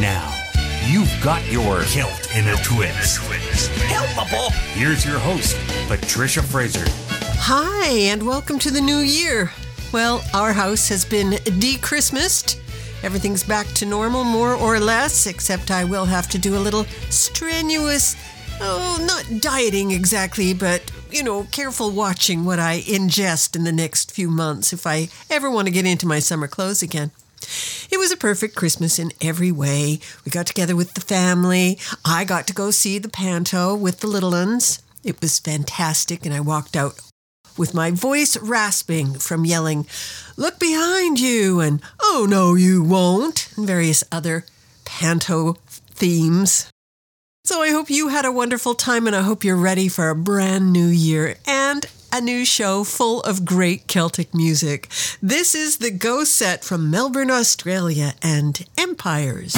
Now, you've got your kilt in a twist. Helpable. Here's your host, Patricia Fraser. Hi, and welcome to the new year. Well, our house has been de-Christmased. Everything's back to normal, more or less, except I will have to do a little strenuous, oh, not dieting exactly, but, you know, careful watching what I ingest in the next few months if I ever want to get into my summer clothes again. It was a perfect Christmas in every way. We got together with the family. I got to go see the panto with the little ones. It was fantastic, and I walked out with my voice rasping from yelling, Look behind you, and Oh no, you won't, and various other panto themes. So I hope you had a wonderful time, and I hope you're ready for a brand new year and a new show full of great Celtic music. This is the Go Set from Melbourne, Australia, and Empires.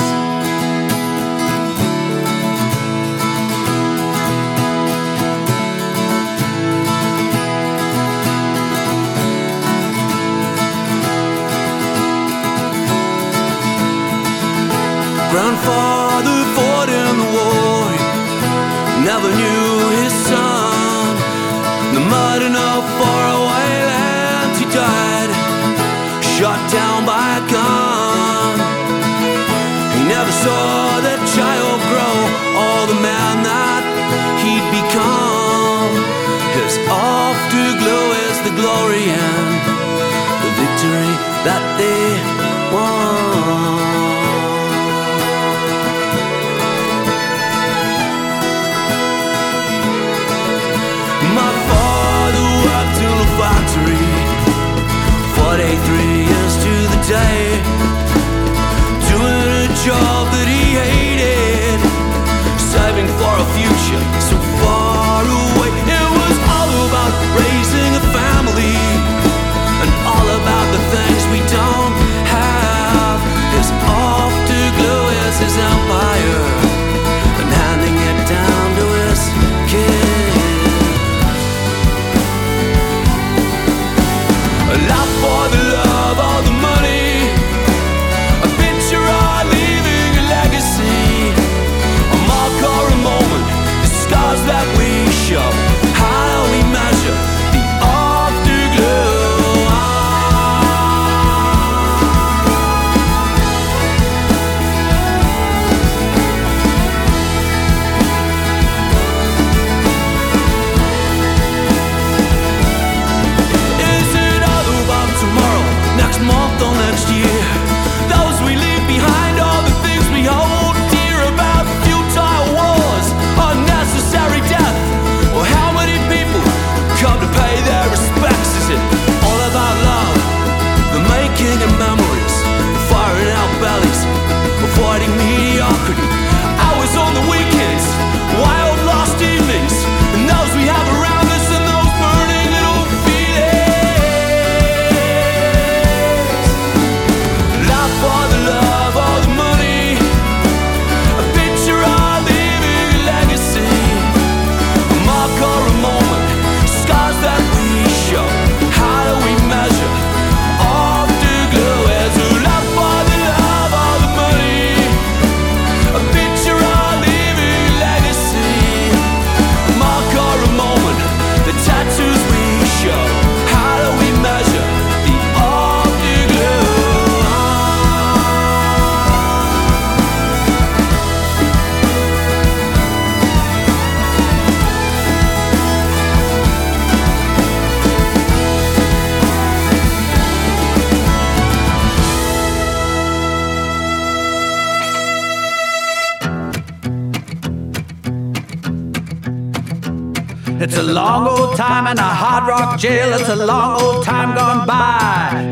Grandfather fought in the war, never knew his. Mud in a faraway land, he died, shot down by a gun. He never saw the child grow, or the man that he'd become. His afterglow is the glory and the victory that they won. 저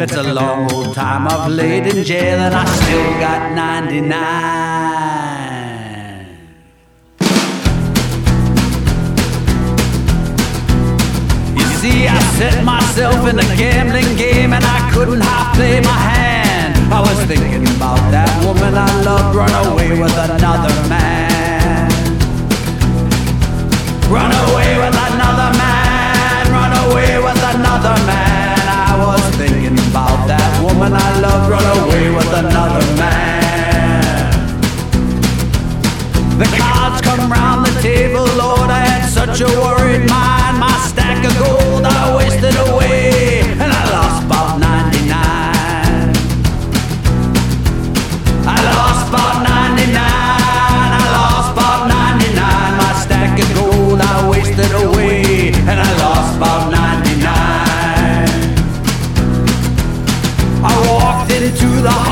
It's a long old time I've laid in jail and I still got 99. You see, I set myself in a gambling game and I couldn't half play my hand. I was thinking about that woman I loved run away with another man. Run away with another man, run away with another man was thinking about that woman I loved run away with another man. The cards come round the table, Lord, I had such a worried mind. My stack of gold I wasted away.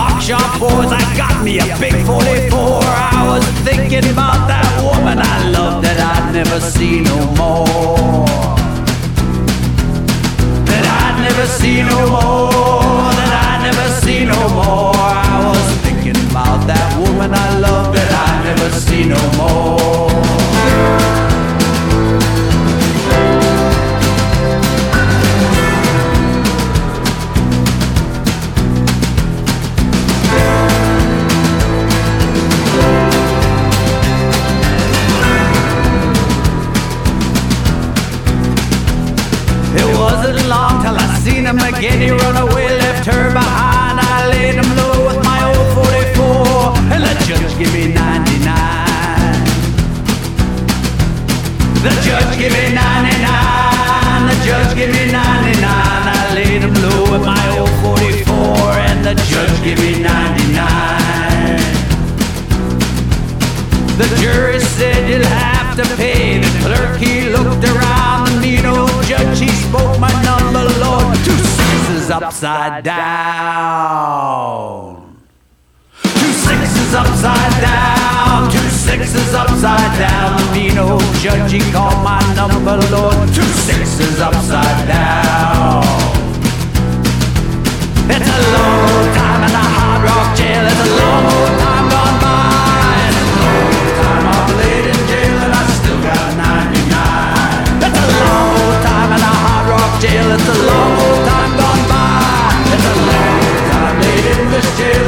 The boys. I got me a big 44. I was thinking about that woman I loved that I'd never see no more. That I'd never see no more. That I'd never see no more. I was thinking about that woman I loved that I'd never see no more. Seen again. He run away, left her behind. I laid him low with my old 44, and the judge give me 99. The judge give me 99. The judge give me 99. I laid him low with my old 44, and the judge give me 99. The jury said you'll have to pay. The clerk he looked around, judge he spoke my number, Lord. Two sixes upside down. Two sixes upside down. Two sixes upside down. Mean old judge he called my number, Lord. Two sixes upside down. It's a long time in a hard rock jail. It's a long time jail. It's a long time gone by. It's a long time in this jail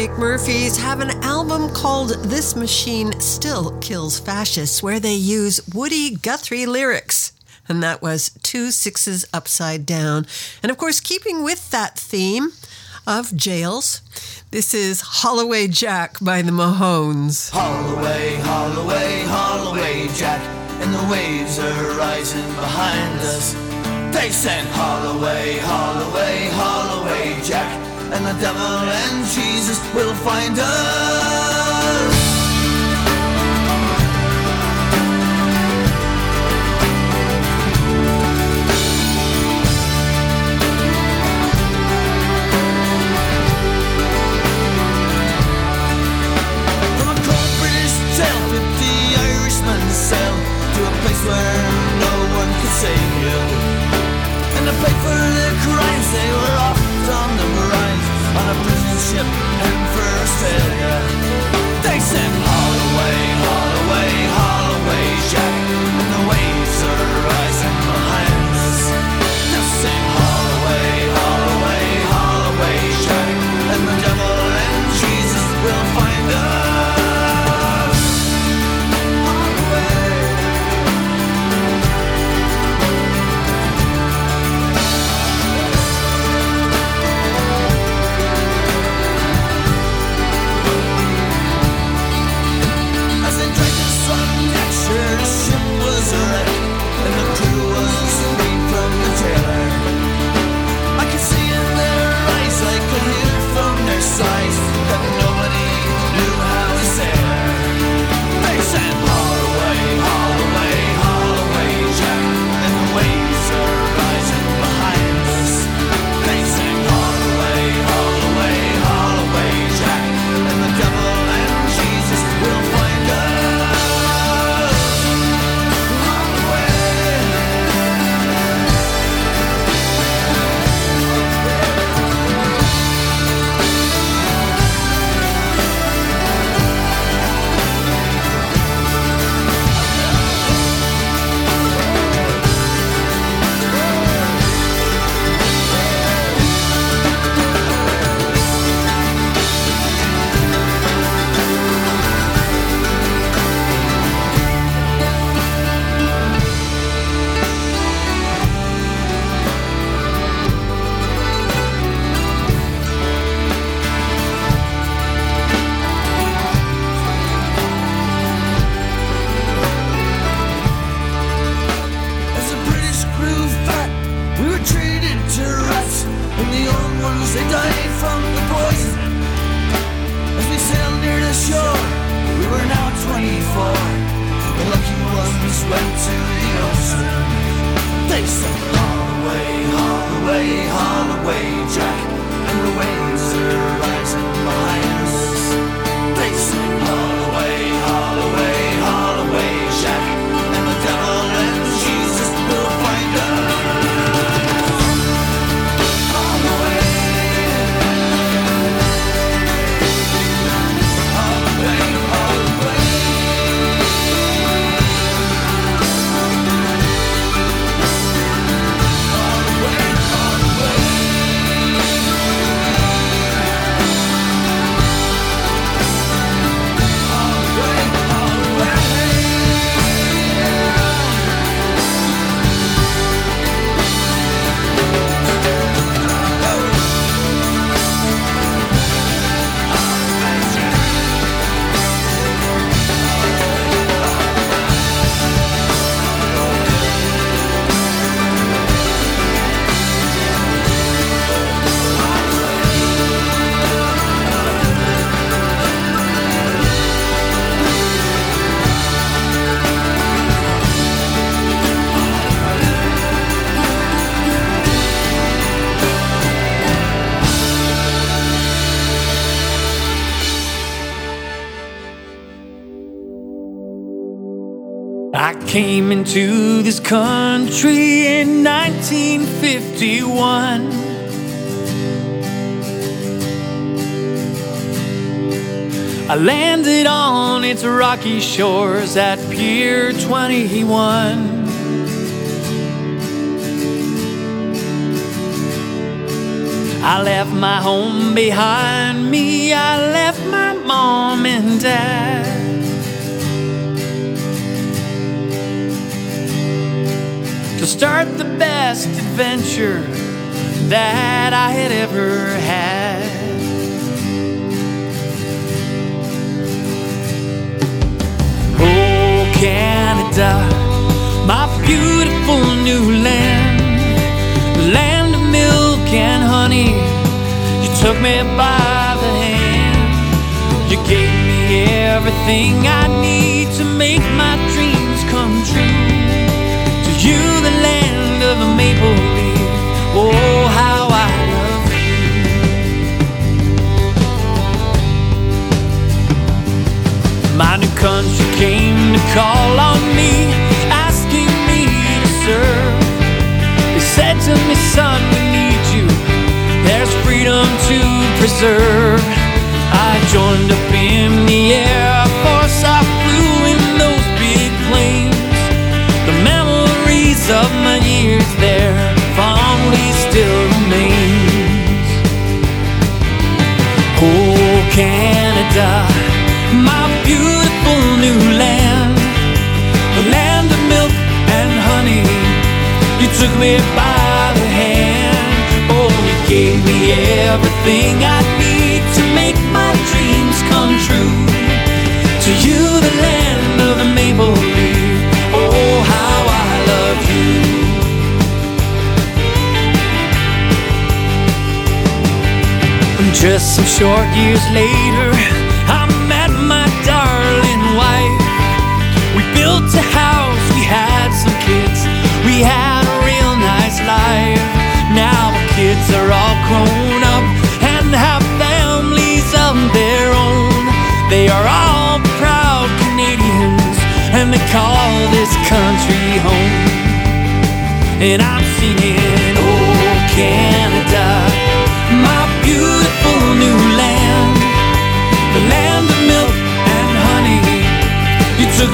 Dropkick Murphys have an album called This Machine Still Kills Fascists, where they use Woody Guthrie lyrics. And that was Two Sixes Upside Down. And of course, keeping with that theme of jails, this is Holloway Jack by the Mahones. Holloway, Holloway, Holloway Jack, and the waves are rising behind us. They sent Holloway, Holloway, Holloway Jack, and the devil and Jesus will find us. Ship heading for Australia. Country in 1951. I landed on its rocky shores at Pier 21. I left my home behind me, I left my mom and dad. Start the best adventure that I had ever had. Oh, Canada, my beautiful new land, land of milk and honey. You took me by the hand, you gave me everything I need to make my Oh, how I love you. My new country came to call on me, asking me to serve. They said to me, son, we need you. There's freedom to preserve. I joined up in the Air Force. I flew in those big planes. The memories of my years there Canada, my beautiful new land, the land of milk and honey. You took me by the hand. Oh, you gave me everything I need to just some short years later, I met my darling wife. We built a house, we had some kids, we had a real nice life. Now the kids are all grown up and have families of their own. They are all proud Canadians and they call this country home. And I'm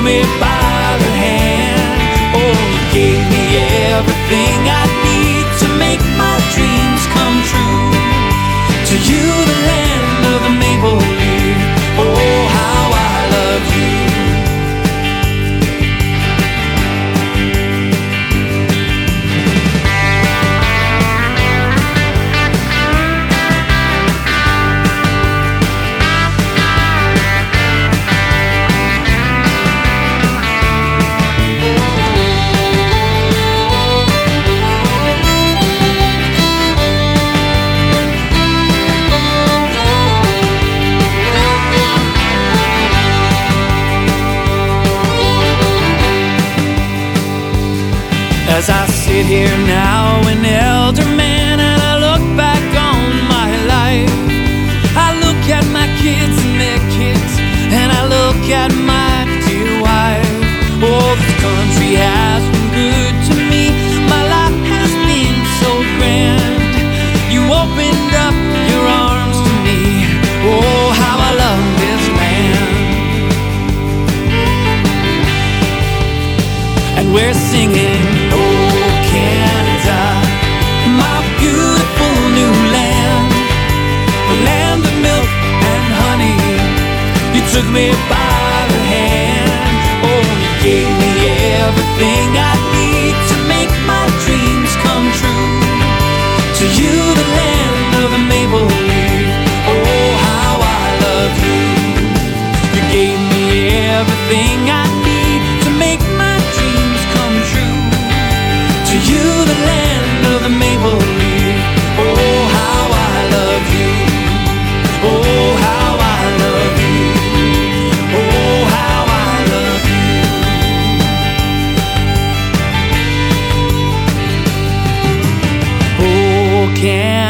me by the hand, oh, you gave me everything I need sit here now, an elder man, and I look back on my life. I look at my kids and their kids, and I look at my dear wife. Oh, this country has took me by the hand. Oh, you gave me everything I need to make my dreams come true. To you, the land of the maple leaf. Oh, how I love you. You gave me everything I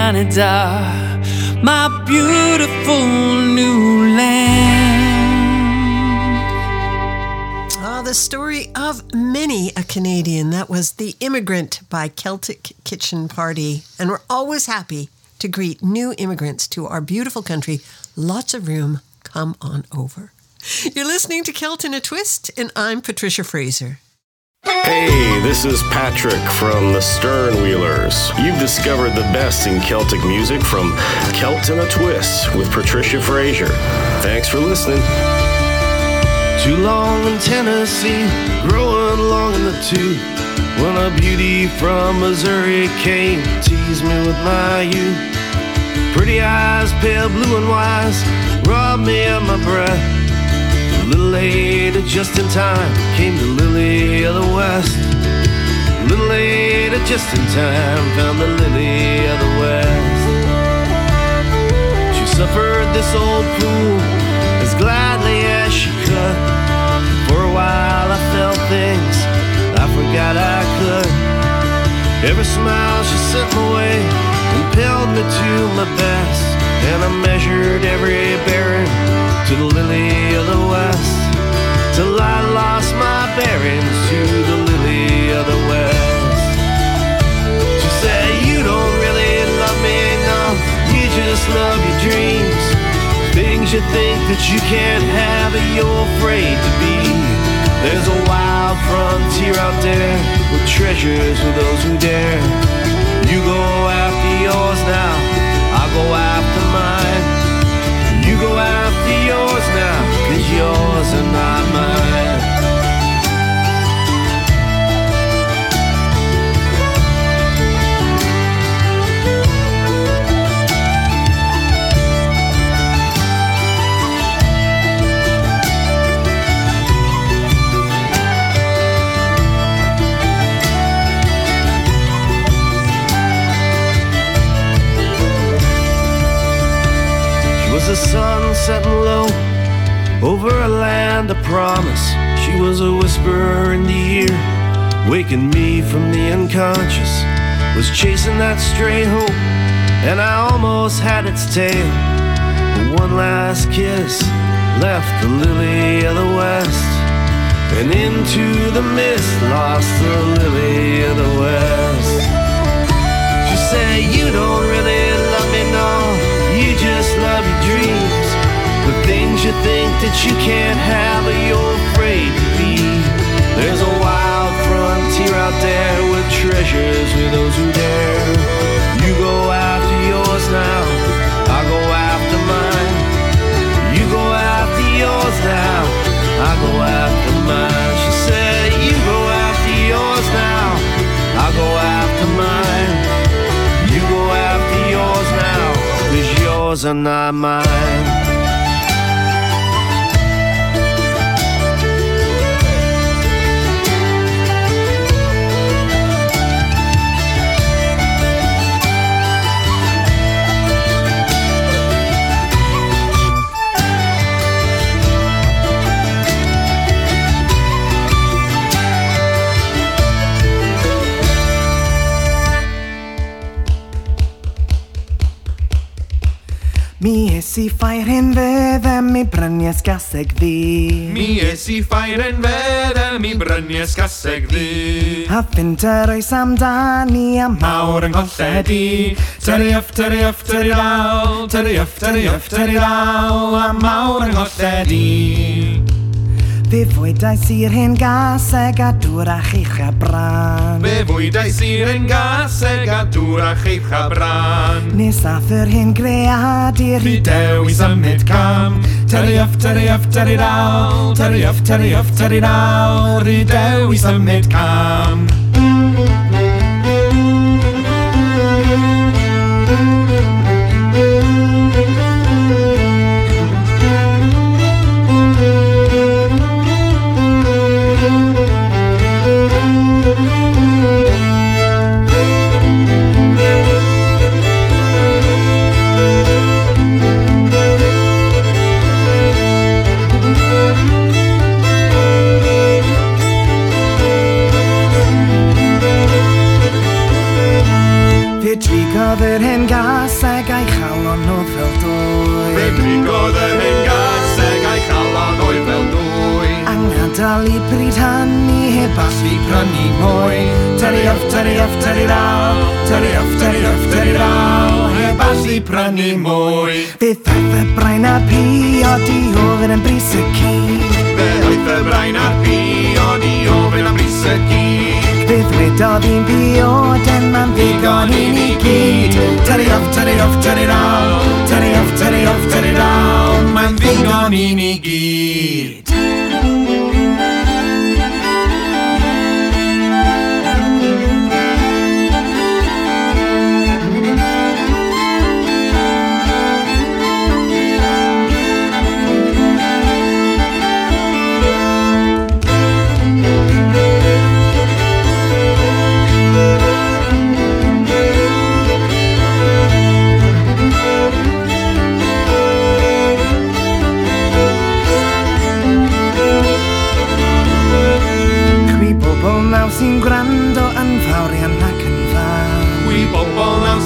Canada, my beautiful new land. Ah, the story of many a Canadian. That was The Immigrant by Celtic Kitchen Party. And we're always happy to greet new immigrants to our beautiful country. Lots of room. Come on over. You're listening to Celt in a Twist, and I'm Patricia Fraser. Hey, this is Patrick from the Stern Wheelers. You've discovered the best in Celtic music from Celt in a Twist with Patricia Fraser. Thanks for listening. Too long in Tennessee, growing long in the tooth. When a beauty from Missouri came, teased me with my youth. Pretty eyes, pale blue and wise, robbed me of my breath. Little later, just in time, came the lily of the west. A little later, just in time, found the lily of the west. She suffered this old fool as gladly as she could. For a while I felt things I forgot I could. Every smile she sent my way compelled me to my best. And I measured every bearing to the lily of the west. Till I lost my bearings to the lily of the west. She said, You don't really love me, no. You just love your dreams. Things you think that you can't have or you're afraid to be. There's a wild frontier out there with treasures for those who dare. You go after yours now, I'll go after after yours now, cause yours are not mine. The sun setting low over a land of promise. She was a whisper in the ear, waking me from the unconscious. Was chasing that stray hope, and I almost had its tail. But one last kiss left the lily of the west, and into the mist lost the lily of the west. She said, You don't really love me, no. You just love your dreams. The things you think that you can't have or you're afraid to be. There's a wild frontier out there with treasures for those who dare. You go after yours now, I go after mine. You go after yours now, I go after mine. She said, You go after yours now, I go after mine. You go after yours now, cause yours are not mine. es i ffair hyn fedd am mi brynies gaseg ddi. Mi es i ffair hyn fedd am mi brynies gaseg ddi. A fynd yr oes amdani a mawr yng ngolledi. Tyri yff, tyri yff, tyri law, tyri yff, tyri yff, tyri law, a mawr yng ngolledi. Fe fwydais i'r hen gas e gadw'r a cheichra bran Fe fwydais i'r hen gas e gadw'r a cheichra bran Nes ath yr hen gread i'r hidew i symud cam. Tyri off, tyri off, tyri raw Tyri off, tyri off, tyri raw Hidew i symud cam. prynu mwy. Tyri off, tyri off, tyri raw. Tyri off, tyri off, tyri raw. Heb allu prynu mwy. Fe ddaeth y brain a pi o di ofyn yn bris y cig Fe ddaeth y brain a pi o di ofyn yn bris y cig Fe ddwedodd i'n biod yn ma'n ddigon i ni gyd. Tyri off, tyri off, tyri raw. Tyri off, tyri off, tyri raw. Mae'n ddigon i ni gyd.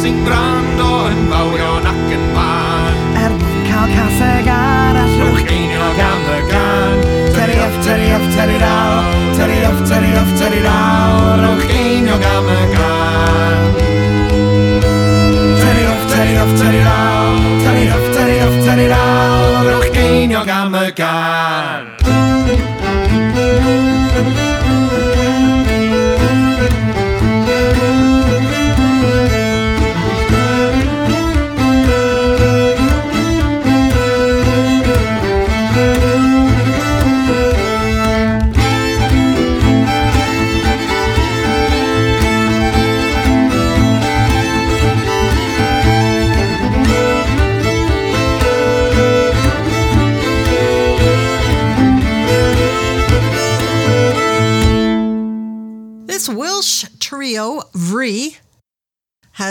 sy'n grando yn fawrion ac yn pan Er mwyn cael caseg arall Rwy'ch geinio gan y gan Tyri off, tyri off, tyri lawr Tyri off, tyri off, tyri lawr Rwy'ch geinio gan y gan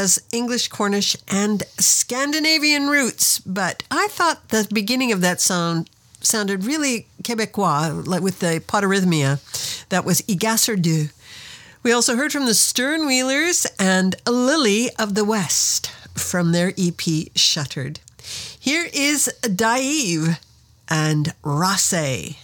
has English, Cornish, and Scandinavian roots, but I thought the beginning of that sound sounded really Quebecois, like with the podorythmie. That was Y Gaseg Ddu. We also heard from the Sternwheelers and Lily of the West from their EP Shuttered. Here is Daive and Rasse.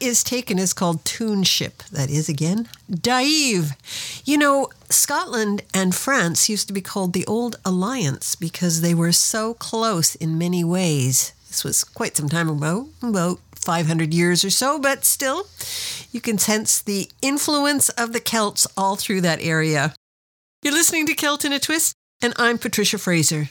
Is taken is called Toonship. That is, again, Daive. You know, Scotland and France used to be called the Old Alliance because they were so close in many ways. This was quite some time ago, about 500 years or so, but still, you can sense the influence of the Celts all through that area. You're listening to Celt in a Twist, and I'm Patricia Fraser.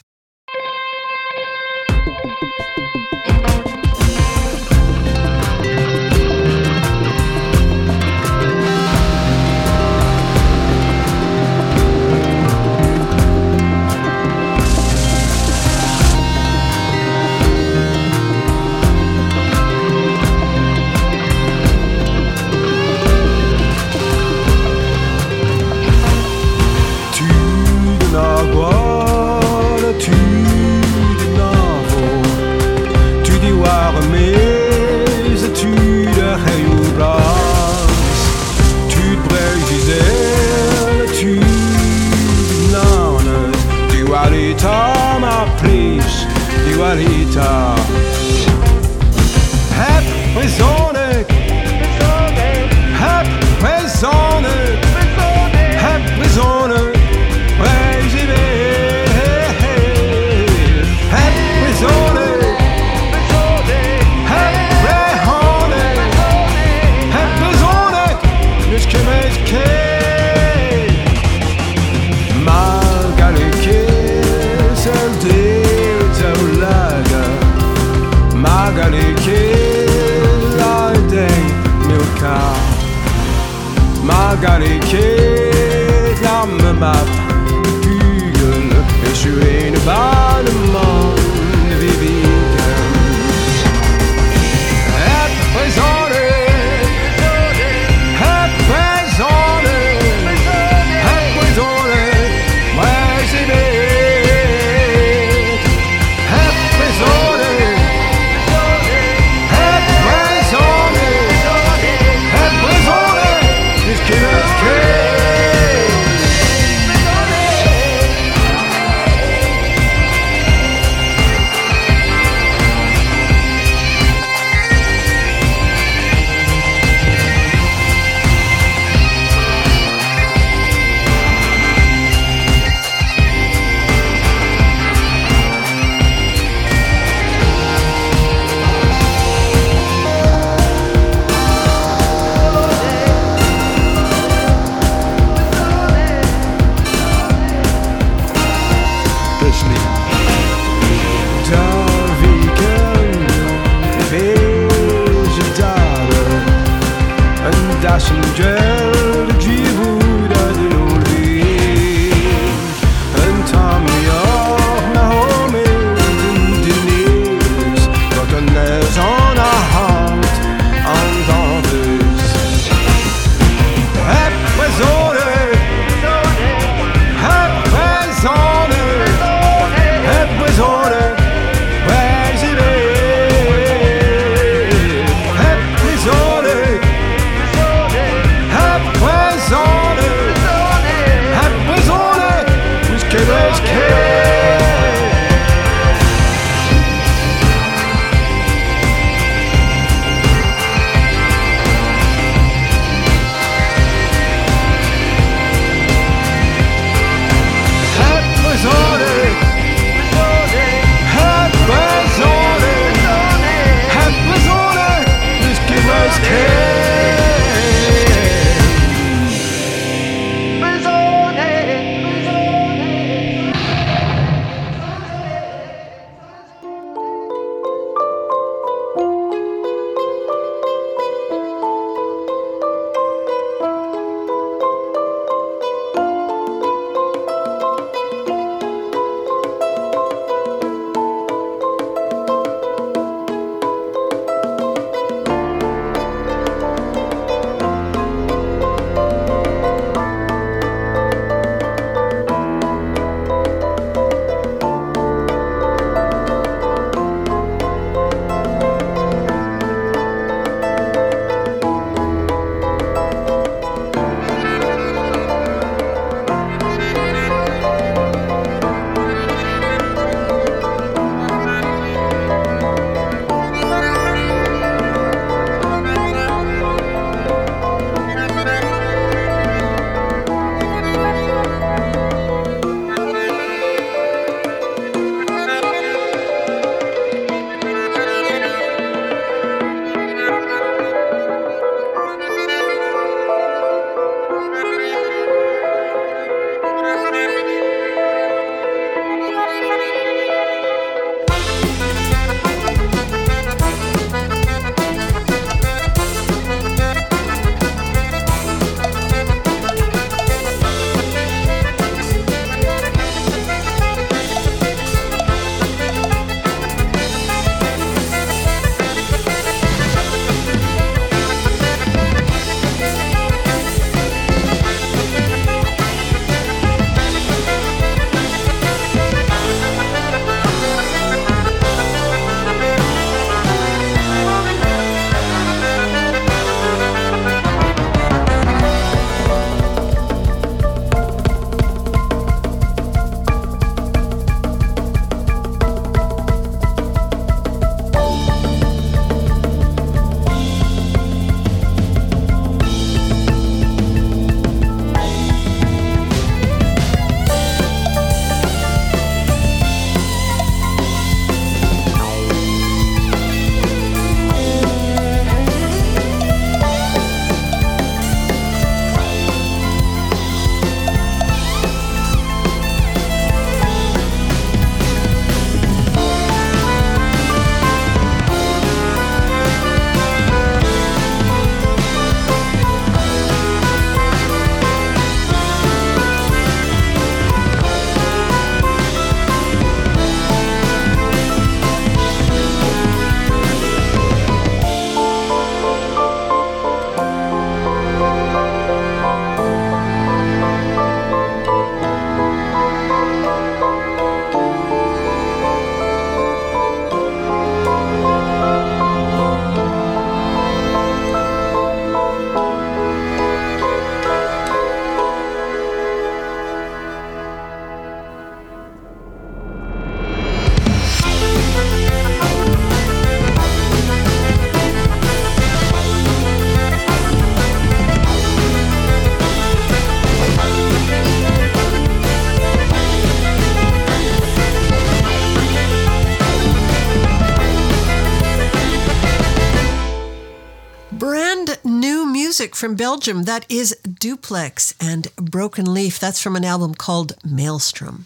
Music from Belgium. That is Duplex and Broken Leaf. That's from an album called Maelstrom.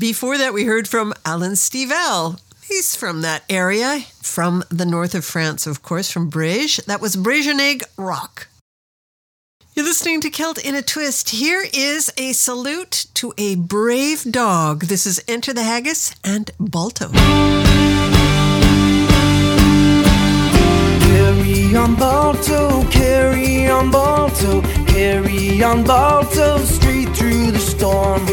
Before that, we heard from Alan Stivell. He's from that area, from the north of France, of course, from Brege. That was Bregeneg Rock. You're listening to Celt in a Twist. Here is a salute to a brave dog. This is Enter the Haggis and Balto. On Balto, carry on Balto, carry on Balto, straight through the storm.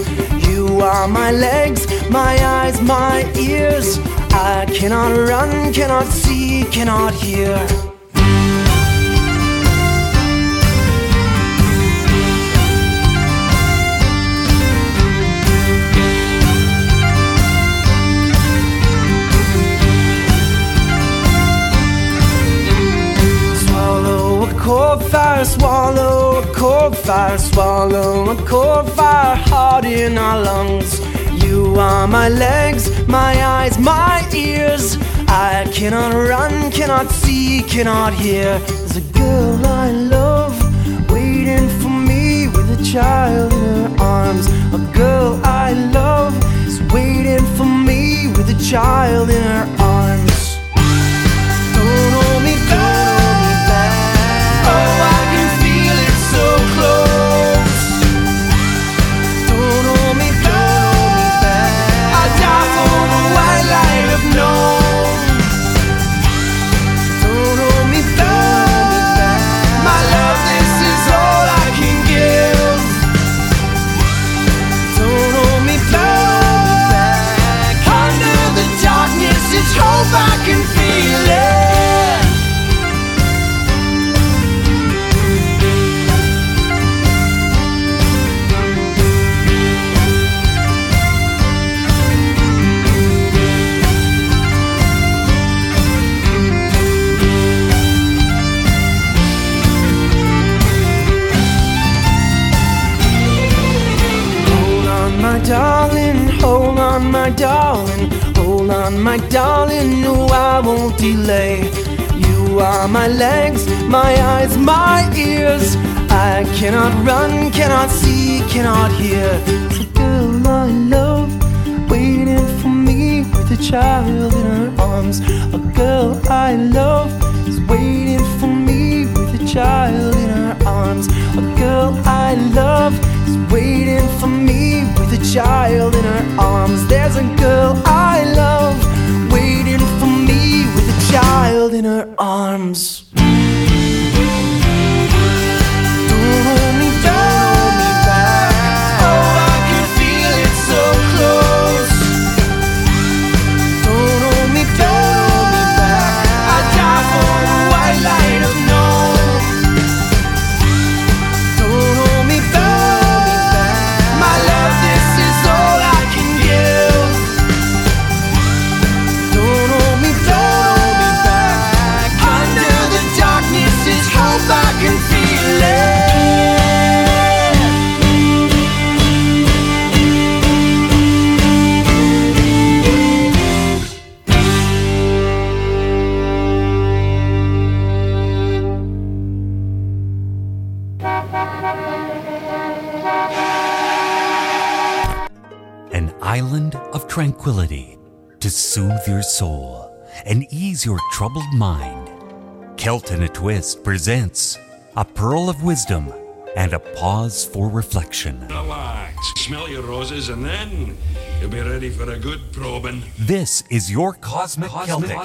You are my legs, my eyes, my ears. I cannot run, cannot see, cannot hear. Fire, swallow a coal fire, swallow a coal fire, hot in our lungs. You are my legs, my eyes, my ears. I cannot run, cannot see, cannot hear. There's a girl I love waiting for me with a child in her arms. A girl I love is waiting for me with a child in her arms. My darling, hold on, my darling. No, I won't delay. You are my legs, my eyes, my ears. I cannot run, cannot see, cannot hear. The girl I love waiting for me with a child in her arms. A girl I love is waiting for me with a child in her arms. A girl I love is waiting for me a child in her arms. There's a girl I love waiting for me with a child in her arms. Soul and ease your troubled mind. Celt in a Twist presents a pearl of wisdom and a pause for reflection. Relax, smell your roses, and then you'll be ready for a good probing. This is your Cosmic, Celtic,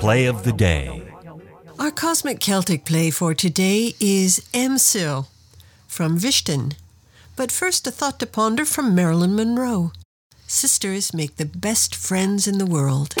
play of the day. Our cosmic Celtic play for today is Emsil from Vishtèn. But first, a thought to ponder from Marilyn Monroe. Sisters make the best friends in the world.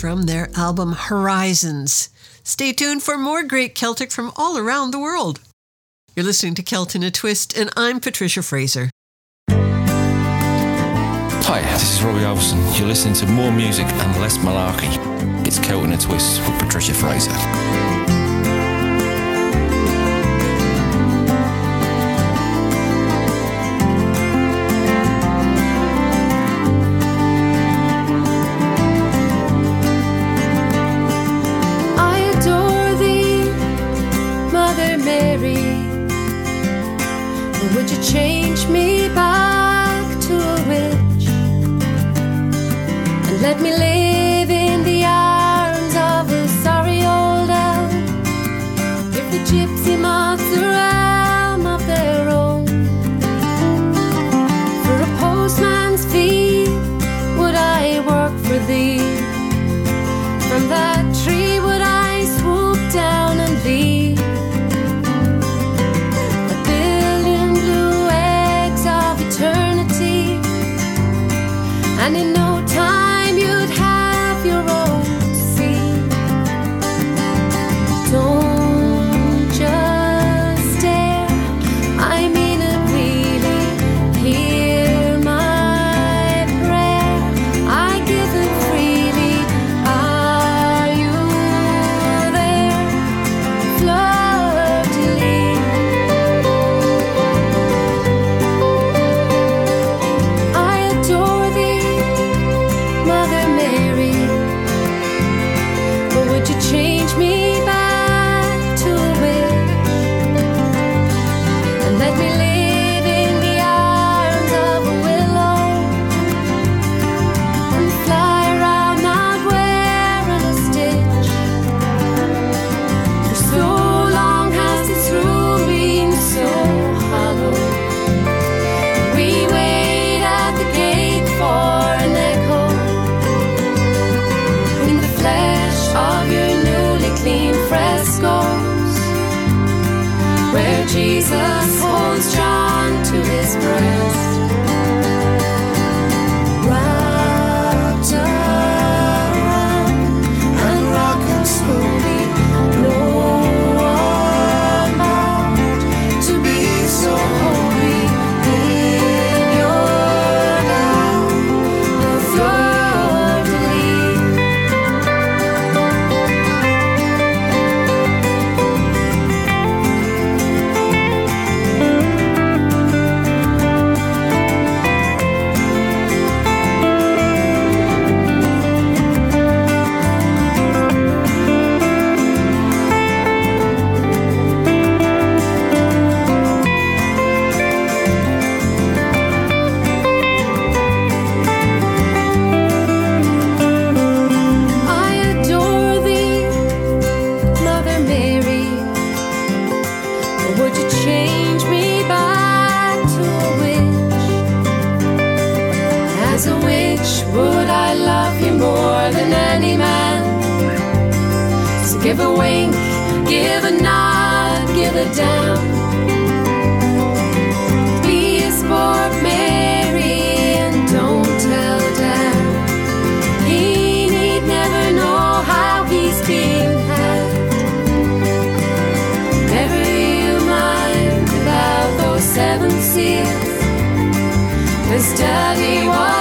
from their album Horizons. Stay tuned for more great Celtic from all around the world. You're listening to Celt in a Twist, and I'm Patricia Fraser. Hi, this is Robbie Alverson. You're listening to more music and less malarkey. It's Celt in a Twist with Patricia Fraser. Witch would I love you more than any man. So give a wink, give a nod, give a down. Be a sport, Mary, and don't tell Dan. He need never know how he's being had. Never you mind about those seven seals. His daddy was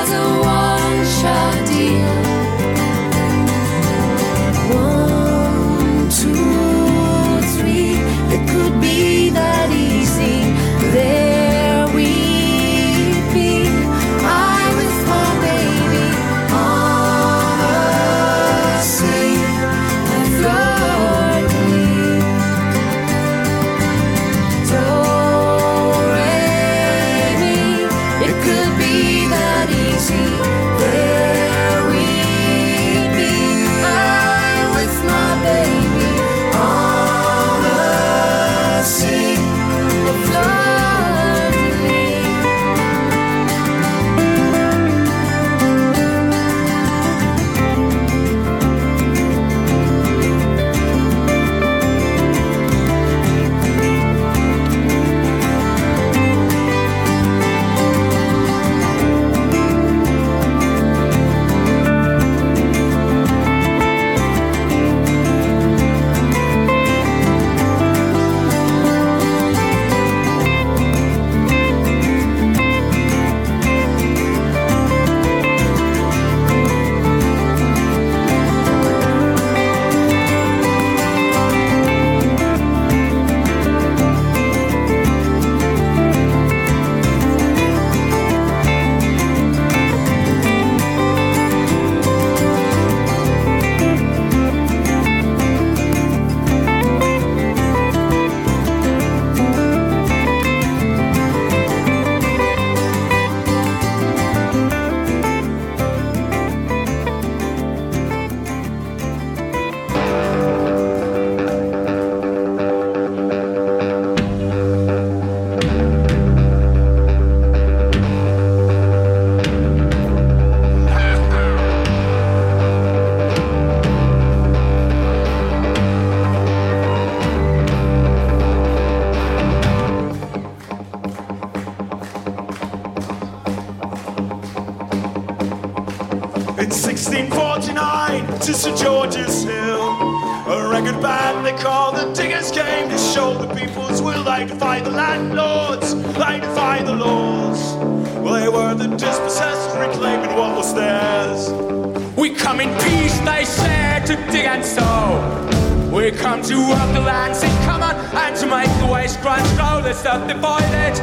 Let's subdivide it.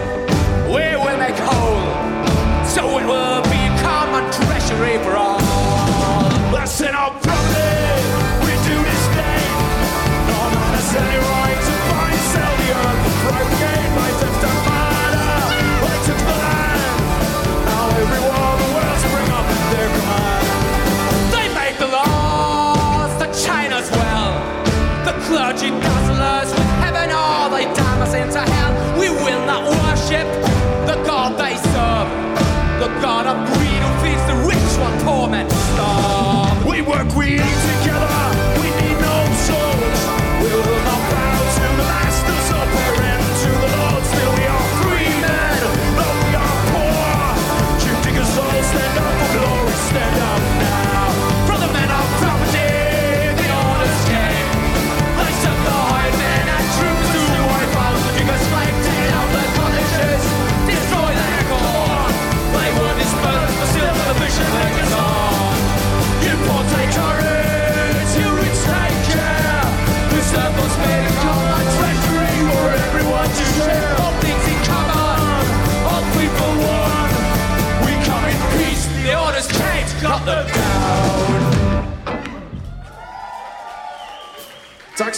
We will make whole. So it will be a common treasury for all. That's in our property, we do this thing. No man has any right to buy and sell the earth. The gain by theft and murder. Right to the land. Now every war the world's bring up their command. They make the laws China's well. The clergy dazzle us with heaven, or they damn us into hell. The God of greed who feeds the rich while torment starve. We work, we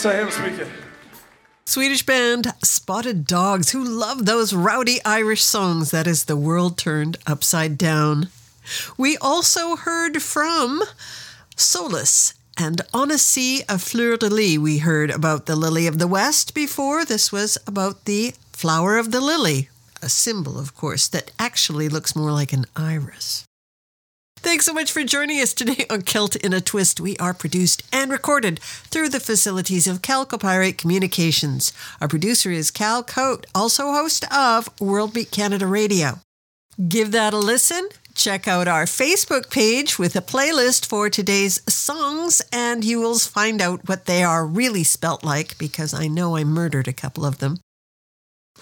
Så hemskt mycket. Swedish band Spotted Dogs, who love those rowdy Irish songs. That is The World Turned Upside Down. We also heard from Solus and On a Sea of Fleur de Lis. We heard about the Lily of the West before. This was about the flower of the lily, a symbol, of course, that actually looks more like an iris. Thanks so much for joining us today on Celt in a Twist. We are produced and recorded through the facilities of Calcopyrite Communications. Our producer is Cal Koat, also host of World Beat Canada Radio. Give that a listen. Check out our Facebook page with a playlist for today's songs, and you will find out what they are really spelt like because I know I murdered a couple of them.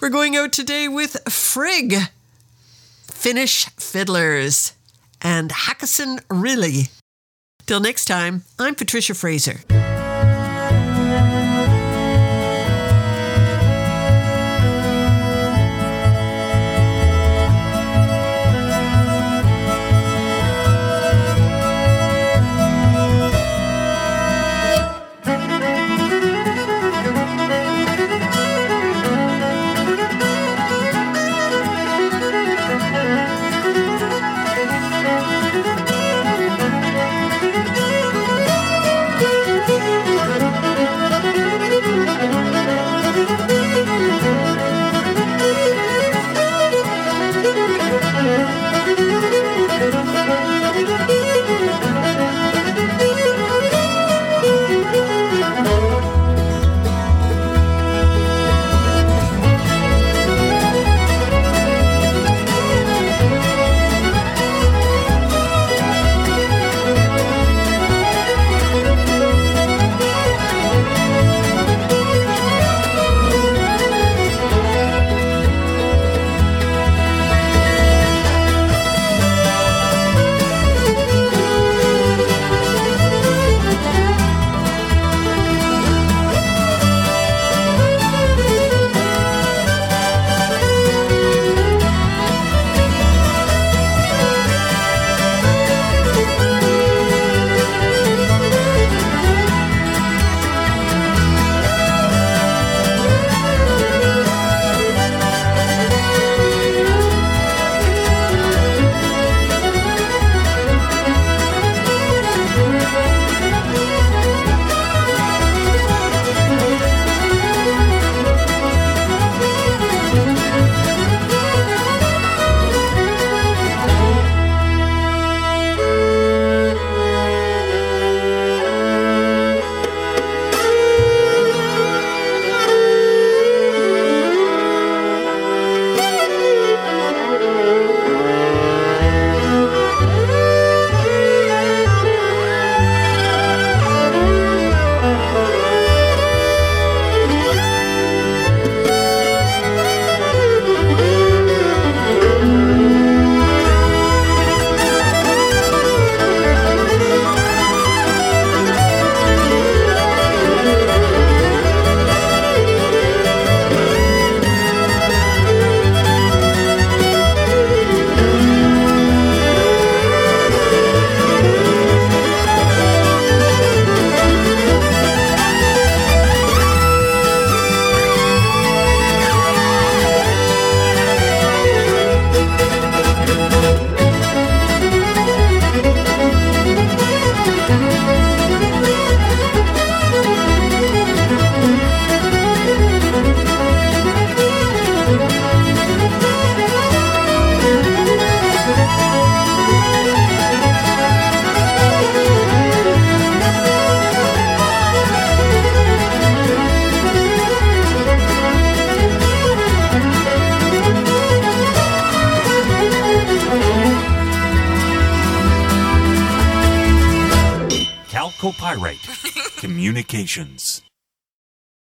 We're going out today with Frigg, Finnish Fiddlers, and Hakkason Riley. Till next time, I'm Patricia Fraser.